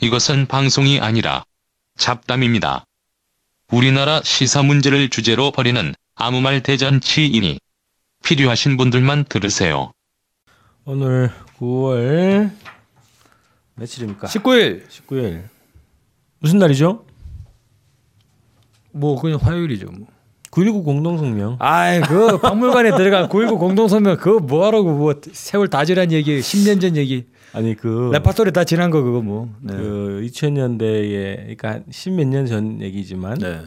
이것은 방송이 아니라 잡담입니다. 우리나라 시사 문제를 주제로 벌이는 아무 말 대잔치이니 필요하신 분들만 들으세요. 오늘 9월 며칠입니까? 19일 19일. 무슨 날이죠? 뭐 그냥 화요일이죠. 뭐. 9.19 공동성명. 아이 그 박물관에 들어간 9.19 공동선명 그거 뭐하라고 뭐 세월 다 지난 얘기 10년 전 얘기 아니 그 레파토리 다 지난 거 그거 뭐. 네. 그 2000년대에 그러니까 십몇 년 전 얘기지만 네.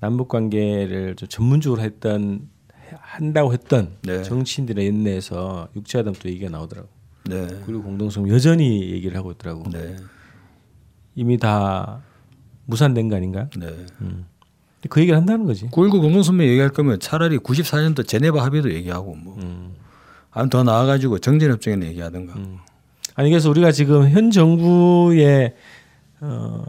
남북 관계를 좀 전문적으로 했던 한다고 했던 네. 정치인들의 연내에서 육체화담 또 얘기가 나오더라고. 네. 그리고 공동성 여전히 얘기를 하고 있더라고. 네. 이미 다 무산된 거 아닌가? 네. 그 얘기를 한다는 거지. 9.19 공동선명 얘기할 거면 차라리 94년도 제네바 합의도 얘기하고 뭐. 아니 더 나아가지고 정전협정에는 얘기하든가. 아니 그래서 우리가 지금 현 정부의 어,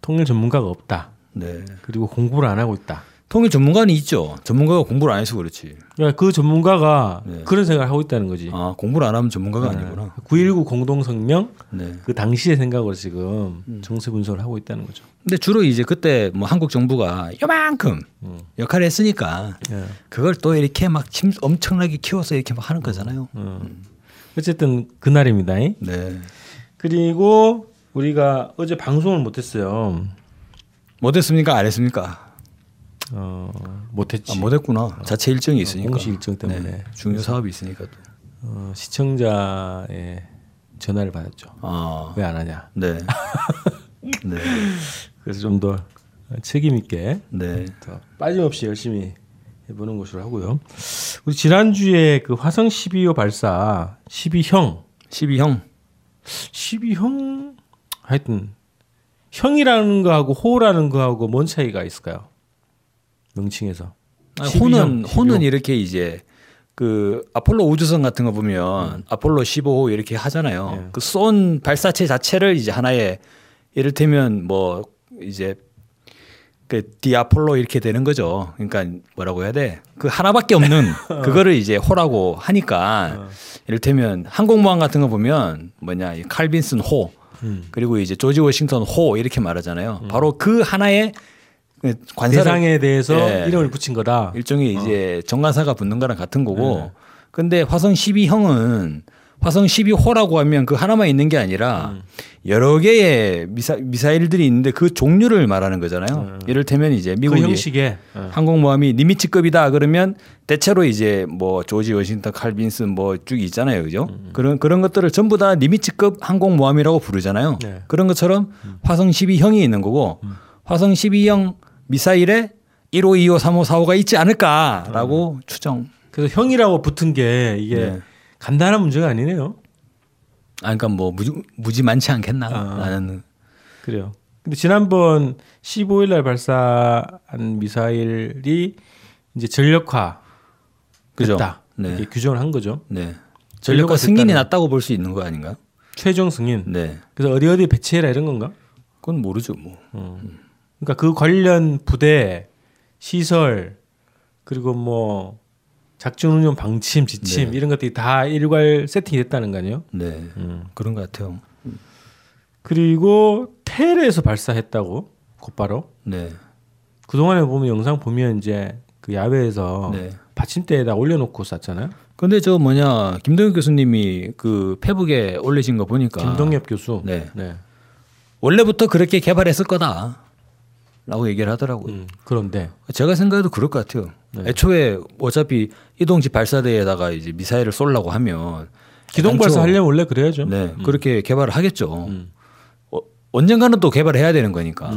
통일 전문가가 없다. 네. 그리고 공부를 안 하고 있다. 통일 전문가는 있죠. 전문가가 공부를 안 해서 그렇지. 그러니까 그 전문가가 네. 그런 생각을 하고 있다는 거지. 아 공부를 안 하면 전문가가 아니구나. 9.19 공동성명 네. 그 당시의 생각으로 지금 정세 분석을 하고 있다는 거죠. 근데 주로 이제 그때 뭐 한국 정부가 요만큼 역할을 했으니까 예. 그걸 또 이렇게 막 침, 엄청나게 키워서 이렇게 막 하는 거잖아요. 어쨌든 그날입니다. 네. 그리고 우리가 어제 방송을 못했어요. 못했습니까? 안 했습니까? 어, 못했지. 아, 못했구나. 자체 일정이 있으니까. 공식 일정 때문에. 네. 중요 사업이 있으니까 또. 어, 시청자의 전화를 받았죠. 아, 왜안 하냐. 네. 네. 그래서 좀 더 책임 있게 네. 더 빠짐없이 열심히 해보는 것으로 하고요. 우리 지난주에 그 화성 12호 발사 12형 12형. 12형 하여튼 형이라는 거하고 호라는 거하고 뭔 차이가 있을까요? 명칭에서. 아니, 12형, 호는 12호. 호는 이렇게 이제 그 아폴로 우주선 같은 거 보면 아폴로 15호 이렇게 하잖아요. 네. 그쏜 발사체 자체를 이제 하나의 이를테면 뭐 이제 그 디아폴로 이렇게 되는 거죠. 그러니까 뭐라고 해야 돼? 그 하나밖에 없는 그거를 이제 호라고 하니까 이를테면 항공모함 같은 거 보면 뭐냐 이 칼빈슨 호 그리고 이제 조지 워싱턴 호 이렇게 말하잖아요. 바로 그 하나의 그 관사를 대상에 대해서 예. 이름을 붙인 거다. 일종의 어. 이제 정관사가 붙는 거랑 같은 네. 거고. 근데 화성 12형은 화성 12호라고 하면 그 하나만 있는 게 아니라 음. 여러 개의 미사, 미사일들이 있는데 그 종류를 말하는 거잖아요. 이를테면 이제 그 미국이 형식의 어. 항공모함이 니미츠급이다 그러면 대체로 이제 뭐 조지 워싱턴 칼빈슨 뭐 쭉 있잖아요. 그죠? 음. 그런 그런 것들을 전부 다 니미츠급 항공모함이라고 부르잖아요. 네. 음. 그런 것처럼 화성 12형이 있는 거고 화성 12형 미사일에 1호, 2호, 3호, 4호가 있지 않을까라고 추정. 그래서 형이라고 붙은 게 이게 네. 간단한 문제가 아니네요. 아 그러니까 뭐 무지, 무지 많지 않겠나 아. 라는 그래요. 근데 지난번 15일 날 발사한 미사일이 이제 전력화? 됐다. 네. 이렇게 규정을 한 거죠. 네. 전력화 승인이 났다고 볼 수 있는 거 아닌가? 최종 승인. 네. 그래서 어디 어디 배치해라 이런 건가? 그건 모르죠, 뭐. 그러니까 그 관련 부대, 시설 그리고 뭐 작전 운영 방침, 지침 네. 이런 것들이 다 일괄 세팅이 됐다는 거 아니에요? 네. 그런 것 같아요. 그리고 텔에서 발사했다고 곧바로 네. 그 동안에 보면 영상 보면 이제 그 야외에서 네. 받침대에다 올려놓고 쐈잖아요. 근데 저 뭐냐 김동엽 교수님이 그 페북에 올리신 거 보니까 김동엽 교수. 네. 네. 원래부터 그렇게 개발했을 거다 라고 얘기를 하더라고요. 음, 그런데 제가 생각해도 그럴 것 같아요. 네. 애초에 어차피 이동식 발사대에다가 이제 미사일을 쏘려고 하면 기동 애당초 발사 하려면 원래 그래야죠. 네 그렇게 개발을 하겠죠. 음. 어, 언젠가는 또 개발해야 되는 거니까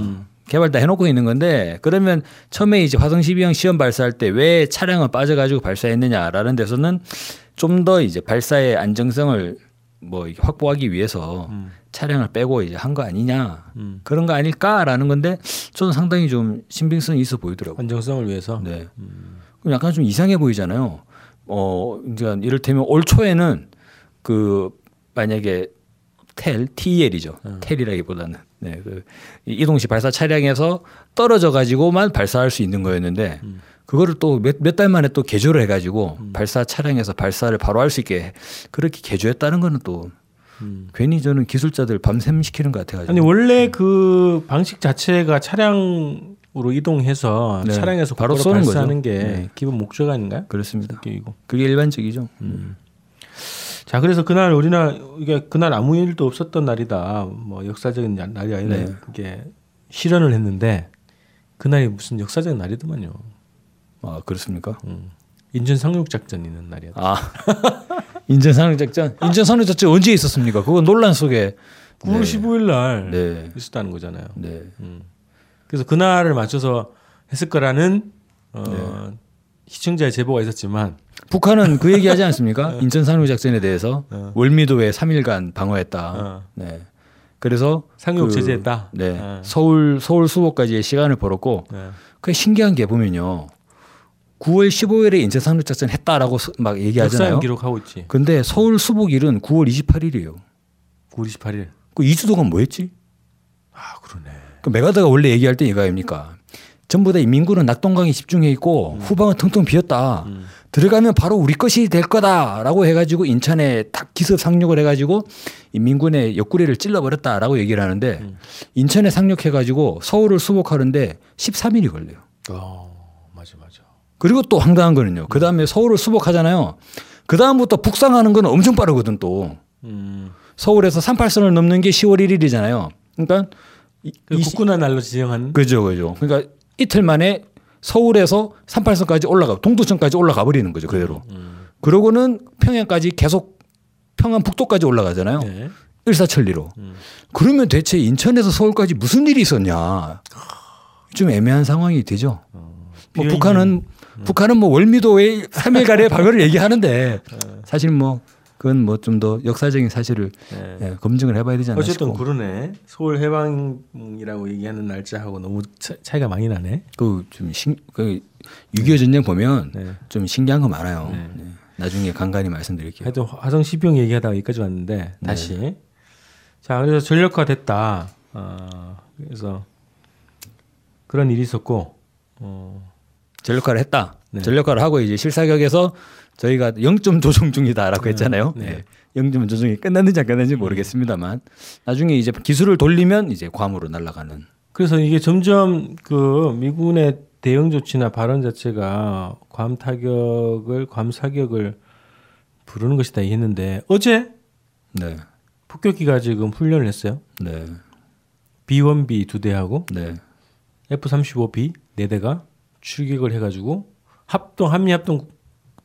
개발 다 해놓고 있는 건데 그러면 처음에 이제 화성 12형 시험 발사할 때 왜 차량을 빠져가지고 발사했느냐라는 데서는 좀 더 이제 발사의 안정성을 뭐 확보하기 위해서 음. 차량을 빼고 이제 한 거 아니냐 그런 거 아닐까라는 건데 저는 상당히 좀 신빙성이 있어 보이더라고요. 안정성을 위해서. 네. 그럼 약간 좀 이상해 보이잖아요. 어, 이제 이를테면 올 초에는 그 만약에 텔, TL이죠. 텔이라기보다는 네, 그 이동식 발사 차량에서 떨어져 가지고만 발사할 수 있는 거였는데 그거를 또 몇 몇 달 만에 또 개조를 해가지고 발사 차량에서 발사를 바로 할 수 있게 그렇게 개조했다는 거는 또 괜히 저는 기술자들 밤샘 시키는 것 같아가지고. 아니 원래 그 방식 자체가 차량으로 이동해서 네. 차량에서 바로 쏘는 발사하는 거죠. 게 네. 기본 목적 아닌가요? 그렇습니다. 그게 일반적이죠. 자 그래서 그날 우리나라 이게 그날 아무 일도 없었던 날이다. 뭐 역사적인 날- 날이 아니라 네. 이게 실현을 했는데 그날이 무슨 역사적인 날이더만요. 아 그렇습니까? 인천 상륙 작전 있는 날이었다. 아 인천 상륙작전. 인천 상륙작전 언제 있었습니까? 그거 논란 속에. 9월 네. 15일 날 네. 있었다는 거잖아요. 네. 음. 그래서 그날을 맞춰서 했을 거라는 어, 네. 시청자의 제보가 있었지만 북한은 그 얘기하지 않습니까? 인천 상륙작전에 대해서 어. 월미도에 3일간 방어했다. 어. 네. 그래서 상륙 그- 제재했다. 네. 어. 서울 서울 수복까지의 시간을 벌었고 네. 그 신기한 게 보면요. 9월 15일에 인천 상륙작전 했다라고 서- 막 얘기하잖아요. 기록하고 있지. 근데 서울 수복일은 9월 28일이에요. 9월 28일. 그 2주 동안 뭐 했지? 아 그러네. 그 메가드가 원래 얘기할 때 이거 아닙니까? 전부 다 인민군은 낙동강에 집중해 있고 후방은 텅텅 비었다. 음. 들어가면 바로 우리 것이 될 거다라고 해가지고 인천에 딱 기습 상륙을 해가지고 인민군의 옆구리를 찔러버렸다라고 얘기를 하는데 음. 인천에 상륙해가지고 서울을 수복하는데 13일이 걸려요. 어. 그리고 또 황당한 거는요. 그 다음에 서울을 수복하잖아요. 그 다음부터 북상하는 건 엄청 빠르거든 또. 음. 서울에서 38선을 넘는 게 10월 1일이잖아요. 그러니까 이- 그 이- 국군의 날로 지정한 그죠, 그죠. 그러니까 이틀 만에 서울에서 38선까지 올라가, 동두천까지 올라가 버리는 거죠, 그대로. 음. 그러고는 평양까지 계속 평안 북도까지 올라가잖아요. 네. 일사천리로. 음. 그러면 대체 인천에서 서울까지 무슨 일이 있었냐? 좀 애매한 상황이 되죠. 뭐 비어있는- 북한은 북한은 뭐 월미도에 3일간의 방어를 얘기하는데 사실 뭐 그건 뭐 좀 더 역사적인 사실을 네. 예, 검증을 해봐야 되지 않나 어쨌든 싶고 그러네. 서울 해방이라고 얘기하는 날짜하고 너무 차, 차이가 많이 나네. 그좀그 6.25 전쟁 보면 네. 좀 신기한 거 많아요. 네. 네. 나중에 간간히 말씀드릴게요. 하여튼 화성 12형 얘기하다가 여기까지 왔는데 다시 네. 자 그래서 전력화 됐다. 어, 그래서 그런 일이 있었고 어, 전력화를 했다. 네. 전력화를 하고 이제 실사격에서 저희가 0점 조정 중이다라고 했잖아요. 네. 네. 0점 조정이 끝났는지 안 끝났는지 모르겠습니다만 나중에 이제 기술을 돌리면 이제 괌으로 날아가는. 그래서 이게 점점 그 미군의 대응 조치나 발언 자체가 괌 타격을 괌 사격을 부르는 것이다 했는데 어제 네. 폭격기가 지금 훈련을 했어요. 네. B1B 두 대하고 네. F-35B 네 대가 출격을 해가지고 합동 한미 합동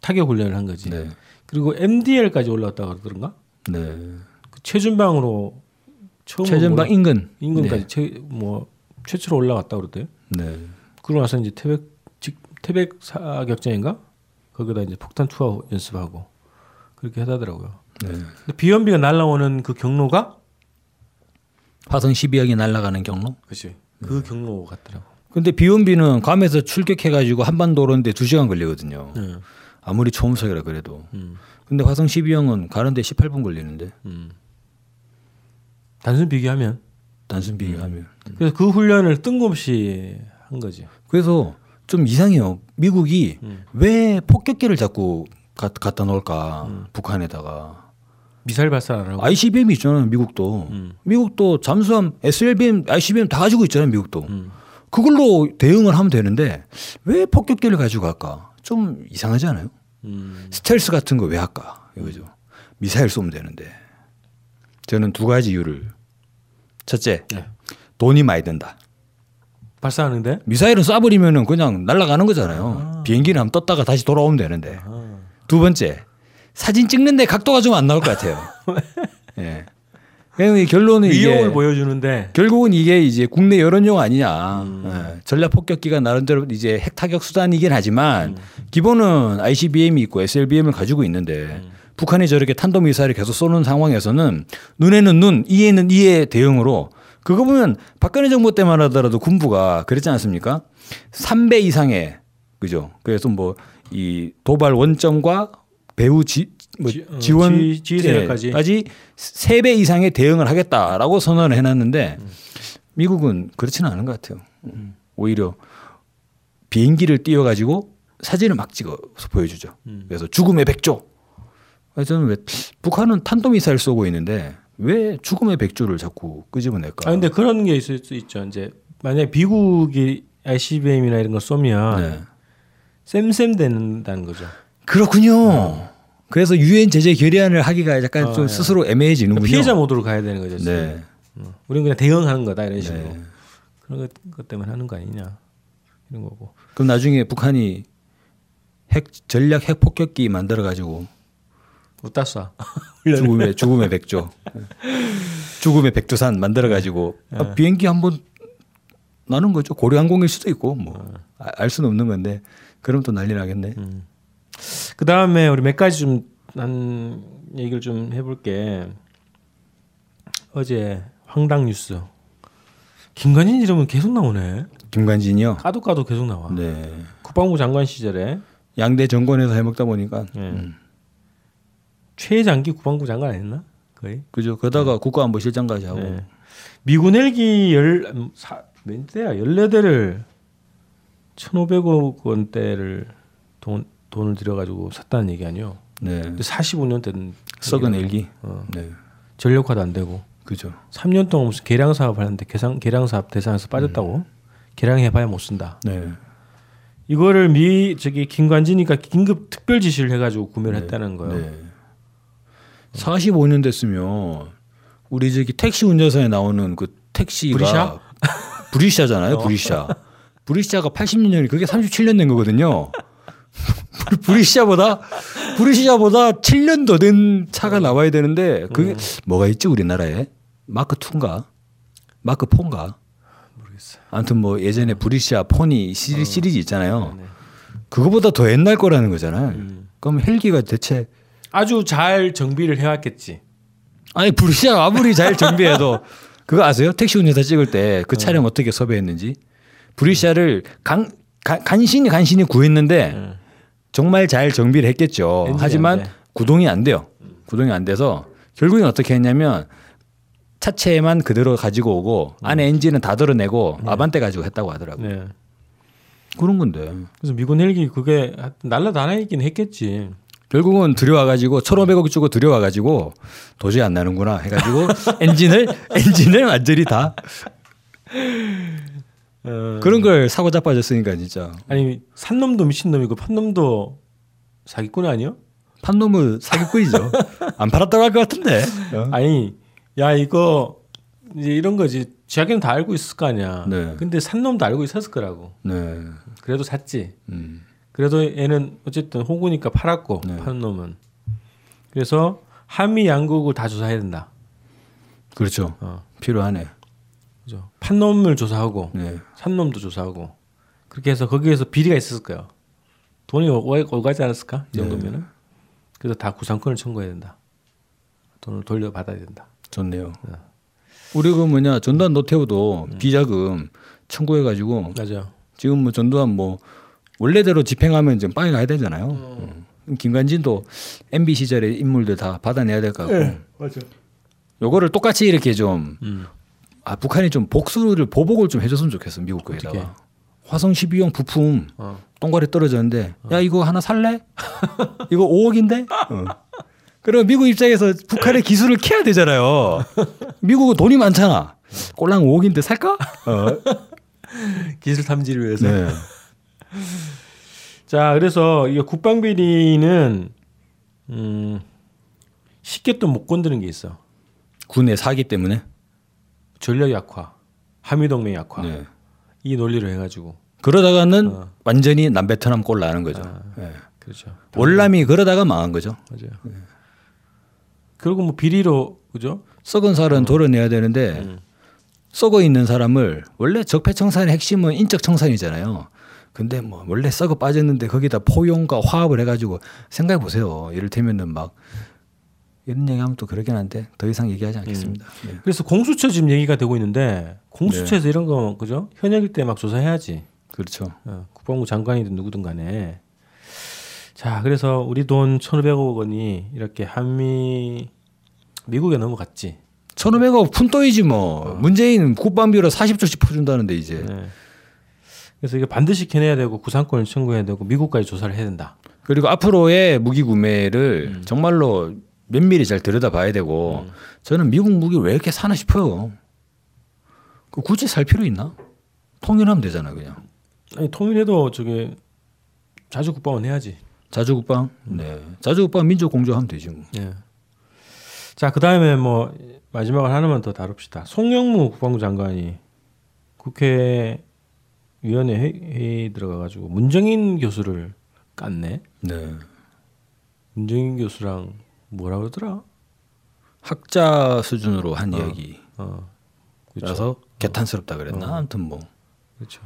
타격 훈련을 한 거지. 네. 그리고 MDL까지 올라왔다 그러더런가? 네. 그 최전방으로 처음 최전방 인근. 인근까지 네. 최, 뭐 최초로 올라갔다 그러대요. 네. 그러고 나서 이제 태백 직 태백 사격장인가 거기다 이제 폭탄 투하 연습하고 그렇게 하다더라고요. 네. 근데 비연비가 날라오는 그 경로가 화성 12형이 날아가는 경로. 그렇지 그 경로 같더라고. 근데 비원비는 괌에서 출격해가지고 한반도 오는데 2시간 걸리거든요. 네. 아무리 초음속이라 그래도. 음, 근데 화성 12형은 가는데 18분 걸리는데 음. 단순 비교하면 단순 비교하면. 그래서 그 훈련을 뜬금없이 한 거지. 그래서 좀 이상해요. 미국이 음. 왜 폭격기를 자꾸 가- 갖다 놓을까 북한에다가 미사일 발사 안 하고. ICBM이 있잖아요. 미국도 음. 미국도 잠수함, SLBM, ICBM 다 가지고 있잖아요. 미국도 음. 그걸로 대응을 하면 되는데 왜 폭격기를 가지고 갈까? 좀 이상하지 않아요? 음. 스텔스 같은 거 왜 할까? 이거죠. 미사일 쏘면 되는데 저는 두 가지 이유를 첫째 네. 돈이 많이 든다. 발사하는데 미사일은 쏴버리면은 그냥 날아가는 거잖아요. 비행기는 한번 떴다가 다시 돌아오면 되는데. 아. 두 번째 사진 찍는데 각도가 좀 안 나올 것 같아요. 예. 이 결론은 이게 보여주는데 결국은 이게 이제 국내 여론용 아니냐. 음. 예. 전략 폭격기가 나름대로 이제 핵 타격 수단이긴 하지만 음. 기본은 ICBM이 있고 SLBM을 가지고 있는데 음. 북한이 저렇게 탄도 미사일을 계속 쏘는 상황에서는 눈에는 눈, 이에는 이의 대응으로 그거 보면 박근혜 정부 때만 하더라도 군부가 그랬지 않습니까? 3배 이상의 그죠? 그래서 뭐 이 도발 원점과 배후 지, 뭐 지- 어, 지원 지- 지휘 세력까지. 까지 3배 이상의 대응을 하겠다라고 선언을 해놨는데 미국은 그렇지는 않은 것 같아요. 오히려 비행기를 띄워가지고 사진을 막 찍어서 보여주죠. 음. 그래서 죽음의 백조. 저는 왜 북한은 탄도미사일 쏘고 있는데 왜 죽음의 백조를 자꾸 끄집어낼까? 아 근데 그런 게 있을 수 있죠. 이제 만약 에 미국이 ICBM이나 이런 거 쏘면 네. 쌤쌤 된다는 거죠. 그렇군요. 그래서 유엔 제재 결의안을 하기가 약간 어, 좀 예. 스스로 애매해지는군요. 피해자 모드로 가야 되는 거죠. 지금. 네. 어. 우리는 그냥 대응하는 거다 이런 식으로. 네. 그런 것, 것 때문에 하는 거 아니냐 이런 거고. 그럼 나중에 북한이 핵 전략 핵 폭격기 만들어 가지고 어디다 쏴? 죽음의 죽음의 백조, 죽음의 백두산 만들어 가지고 네. 아, 비행기 한번 나는 거죠. 고려항공일 수도 있고 뭐알 수는 없는 건데 그럼 또 난리 나겠네. 음. 그 다음에 우리 몇 가지 좀한 얘기를 좀 해볼게. 어제 황당 뉴스. 김관진 이름은 계속 나오네. 김관진이요. 까도 까도 계속 나와. 네. 국방부 장관 시절에 양대 정권에서 해먹다 보니까 예. 음. 최장기 국방부 장관 아니었나? 거의. 그죠. 그러다가 국가안보실장까지 하고 예. 미군 헬기 열 음, 사, 몇 대야? 14대를 1,500억 원대를 돈 돈을 들여 가지고 샀다는 얘기 아니요. 네. 근데 45년 된 썩은 얘기라고. 일기. 어. 네. 전력화도 안 되고 그죠. 3년 동안 무슨 개량 사업 하는데 개상 개량 사업 대상에서 빠졌다고 개량해 봐야 못 쓴다. 네. 이거를 미 저기 김관진이가 긴급 특별 지시를 해 가지고 구매를 했다는 거예요. 네. 45년 됐으면 우리 저기 택시 운전사에 나오는 그 택시가 브리샤? 브리사잖아요. 브리사. 브리사가 80년 전에 그게 37년 된 거거든요. 브리사보다 브리사보다 7년 더 된 차가 나와야 되는데 그게 뭐가 있지 우리나라에 마크 2인가 마크 4인가 모르겠어요. 아무튼 뭐 예전에 브리사 포니 시리, 시리즈 있잖아요. 네. 그거보다 더 옛날 거라는 거잖아요. 음. 그럼 헬기가 대체 아주 잘 정비를 해왔겠지. 아니 브리샤 아무리 잘 정비해도 그거 아세요? 택시 운전사 찍을 때 어. 그 차량 어떻게 섭외했는지 브리샤를 간, 간- 간신히 간신히 구했는데 음. 정말 잘 정비를 했겠죠. 엔진이 하지만 안 돼. 구동이 안 돼요. 구동이 안 돼서 결국엔 어떻게 했냐면 차체만 그대로 가지고 오고 안에 엔진은 다 드러내고 아반떼 가지고 했다고 하더라고요. 네. 그런 건데 그래서 미군 헬기 그게 날라다니긴 했겠지. 결국은 들여와 가지고 1,500억 주고 들여와 가지고 도저히 안 나는구나 해가지고 엔진을 엔진을 완전히 다 어, 그런 걸 사고 자빠졌으니까 진짜 아니 산 놈도 미친 놈이고 판 놈도 사기꾼 아니요? 판놈은 사기꾼이죠. 안 팔았다고 할 것 같은데. 어? 아니 야 이거 이제 이런 거지. 자기는 다 알고 있을 거 아니야. 네. 근데 산 놈도 알고 있었을 거라고. 네. 그래도 샀지. 음. 그래도 얘는 어쨌든 호구니까 팔았고 네. 파는 놈은. 그래서 한미 양국을 다 조사해야 된다. 그렇죠. 어, 필요하네. 그죠. 판 놈을 조사하고 네. 산 놈도 조사하고 그렇게 해서 거기에서 비리가 있었을 거예요. 돈이 오- 오가지 않았을까? 이 정도면은. 그래서 다 구상권을 청구해야 된다. 돈을 돌려받아야 된다. 좋네요. 우리 그 뭐냐 전두환 노태우도 비자금 청구해 가지고 맞아. 지금 뭐 전두환 뭐 원래대로 집행하면 좀 빨리 가야 되잖아요. 음. 김관진도 MB 시절의 인물들 다 받아내야 될것 같고 맞아. 요거를 똑같이 이렇게 좀 음. 아, 북한이 좀 복수를 보복을 좀 해줬으면 좋겠어 미국 거에다가? 화성 12형 부품 어. 똥과리 떨어졌는데 야 이거 하나 살래? 이거 5억인데? 어. 그럼 미국 입장에서 북한의 기술을 캐야 되잖아요. 미국은 돈이 많잖아. 꼴랑 5억인데 살까? 어. 기술 탐지를 위해서. 네. 자, 그래서 이 국방비리는 음, 쉽게 또 못 건드는 게 있어. 군의 사기 때문에. 전력 약화, 한미 동맹 약화. 네. 이 논리를 해가지고. 그러다가는 어. 완전히 남베트남 꼴 나는 거죠. 아. 네. 그렇죠. 월남이 그러다가 망한 거죠. 맞아요. 결국 뭐 비리로 그죠? 썩은 살은 도려내야 되는데 음. 썩어 있는 사람을 원래 적폐청산의 핵심은 인적 청산이잖아요. 근데 뭐 원래 썩어 빠졌는데 거기다 포용과 화합을 해가지고 생각해 보세요. 이를테면은 막 이런 얘기하면 또 그러긴 한데 더 이상 얘기하지 않겠습니다. 네. 그래서 공수처 지금 얘기가 되고 있는데 공수처에서 이런 거 그죠? 현역일 때 막 조사해야지. 그렇죠. 어, 국방부 장관이든 누구든 간에. 자, 그래서 우리 돈 1,500억 원이 이렇게 한미 미국에 넘어갔지. 1,500억 푼돈이지 뭐. 문재인 국방비로 40조씩 퍼준다는데 이제. 네. 그래서 이게 반드시 캐내야 되고 구상권을 청구해야 되고 미국까지 조사를 해야 된다. 그리고 앞으로의 무기 구매를 정말로 면밀히 잘 들여다봐야 되고 저는 미국 무기 왜 이렇게 사나 싶어요. 그 굳이 살 필요 있나? 통일하면 되잖아 그냥. 아니 통일해도 저게 자주 국방은 해야지. 자주 국방. 네. 자주 국방 민족 공조하면 되지 뭐. 예. 자, 그 다음에 뭐 마지막으로 하나만 더 다룹시다. 송영무 국방부 장관이 국회 위원회 회의 들어가 가지고 문정인 교수를 깠네. 네. 문정인 교수랑 뭐라 그러더라? 학자 수준으로 한 이야기. 어. 그래서 개탄스럽다 그랬나? 아무튼 뭐. 그렇죠.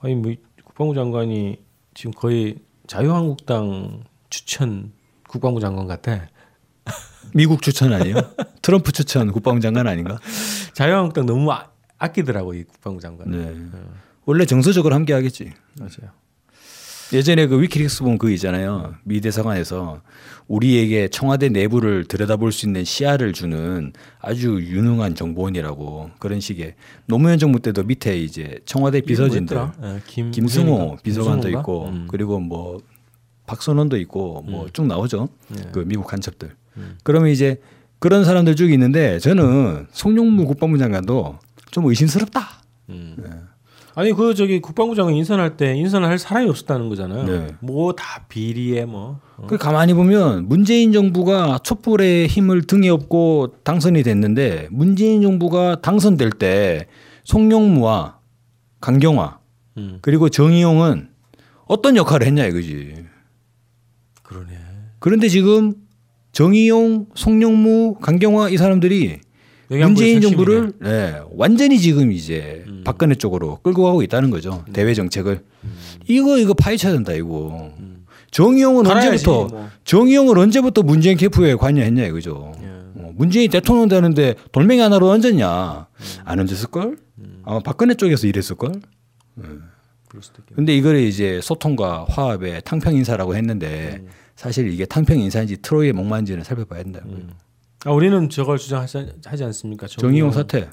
아니 뭐 국방부 장관이 지금 거의 자유한국당 추천 국방부 장관 같아. 미국 추천 아니에요? 트럼프 추천 국방부 장관 아닌가? 자유한국당 너무 아, 아끼더라고 이 국방부 장관. 네. 원래 정서적으로 함께 하겠지. 맞아요. 예전에 그 위키릭스 본그 있잖아요. 미 대사관에서 우리에게 청와대 내부를 들여다볼 수 있는 시야를 주는 아주 유능한 정보원이라고 그런 식의 노무현 정부 때도 밑에 이제 청와대 비서진들? 예, 김, 김승호? 비서관도 김승호인가? 있고 음. 그리고 뭐 박선원도 있고 뭐쭉 나오죠. 네. 그 미국 간첩들. 그러면 이제 그런 사람들 쭉 있는데 저는 송영무 국방부 장관도 좀 의심스럽다. 음. 아니 그 저기 국방부 장관 인선할 때 인선을 할 사람이 없었다는 거잖아요. 네. 뭐다 비리에 뭐. 어. 그 가만히 보면 문재인 정부가 촛불의 힘을 등에 업고 당선이 됐는데 문재인 정부가 당선될 때 송영무와 강경화 음. 그리고 정의용은 어떤 역할을 했냐 이거지. 그러네. 그런데 지금 정의용, 송영무, 강경화 이 사람들이 문재인. 정부를 네, 완전히 지금 이제 박근혜 쪽으로 끌고 가고 있다는 거죠. 음. 대외 정책을. 이거 이거 파헤쳐야 된다 이거. 정의용은 갈아야지, 언제부터 뭐. 정의용은 언제부터 문재인 캠프에 관여했냐 이거죠. 예. 어, 문재인 대통령 되는데 돌멩이 하나로 얹었냐? 음. 안 얹었을 걸? 아마 박근혜 쪽에서 일했을 걸. 있겠네. 근데 이거를 이제 소통과 화합의 탕평 인사라고 했는데 음. 사실 이게 탕평 인사인지 트로이의 목마인지는 살펴봐야 된다고요. 아, 우리는 저걸 주장하지 하지 않습니까? 정의용 사태.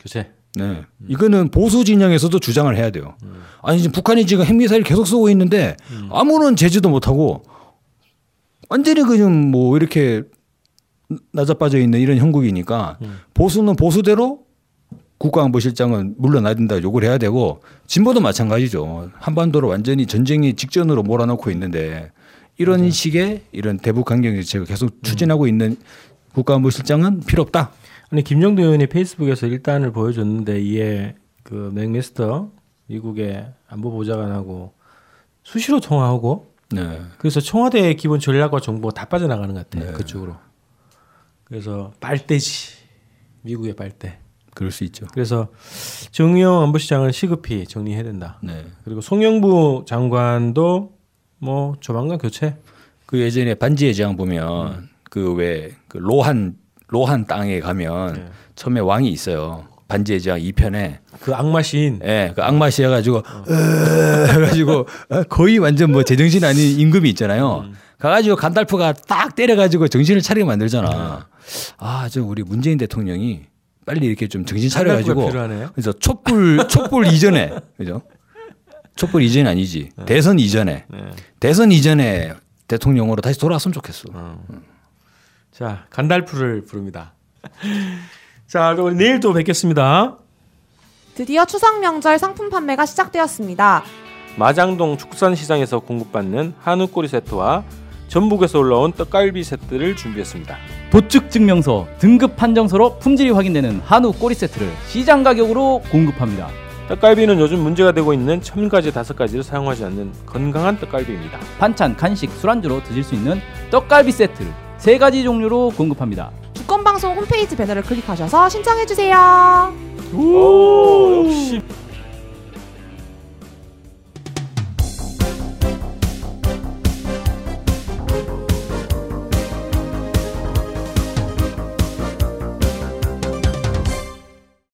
교체. 네. 이거는 보수 진영에서도 주장을 해야 돼요. 아니 지금 북한이 지금 핵미사일 계속 쏘고 있는데 아무런 제지도 못하고 완전히 그냥 뭐 이렇게 낮아빠져 있는 이런 형국이니까 보수는 보수대로 국가안보실장은 물러나야 된다 욕을 해야 되고 진보도 마찬가지죠. 한반도를 완전히 전쟁의 직전으로 몰아넣고 있는데 이런 식의 이런 대북 강경 정책을 계속 추진하고 있는 국가안보실장은 필요 없다. 아니 김정도 의원이 페이스북에서 일단을 보여줬는데 이에 그 맥메스터 미국의 안보보좌관하고 수시로 통화하고 네. 그래서 청와대의 기본 전략과 정보가 다 빠져나가는 것 같아 네. 그쪽으로. 그래서 빨대지 미국의 빨대. 그럴 수 있죠. 그래서 정의용 안보시장을 시급히 정리해야 된다. 네. 그리고 송영부 장관도 뭐 조만간 교체. 그 예전에 반지의 제왕 보면 그왜그 로한 로한 땅에 가면 네. 처음에 왕이 있어요. 반지의 제왕 2편에 그 악마 시인. 예, 그 악마 시 해 가지고 해가지고 어, 거의 완전 뭐 제정신 아닌 임금이 있잖아요. 가가지고 간달프가 딱 때려 가지고 정신을 차리게 만들잖아. 아, 저 우리 문재인 대통령이 빨리 이렇게 좀 정신 차려 가지고 간달프가 필요하네요. 그래서 촛불 촛불 이전에 그죠? 촛불 이전 아니지 대선 이전에 네. 대선 이전에 대통령으로 다시 돌아왔으면 좋겠어. 자, 간달프를 부릅니다. 자, 그럼 내일 또 뵙겠습니다. 드디어 추석 명절 상품 판매가 시작되었습니다. 마장동 축산시장에서 공급받는 한우 꼬리 세트와 전북에서 올라온 떡갈비 세트를 준비했습니다. 도축 증명서, 등급 판정서로 품질이 확인되는 한우 꼬리 세트를 시장 가격으로 공급합니다. 떡갈비는 요즘 문제가 되고 있는 첨가제 다섯 가지를 사용하지 않는 건강한 떡갈비입니다. 반찬, 간식, 술안주로 드실 수 있는 떡갈비 세트를 세 가지 종류로 공급합니다. 주권방송 홈페이지 배너를 클릭하셔서 신청해주세요. 오, 역시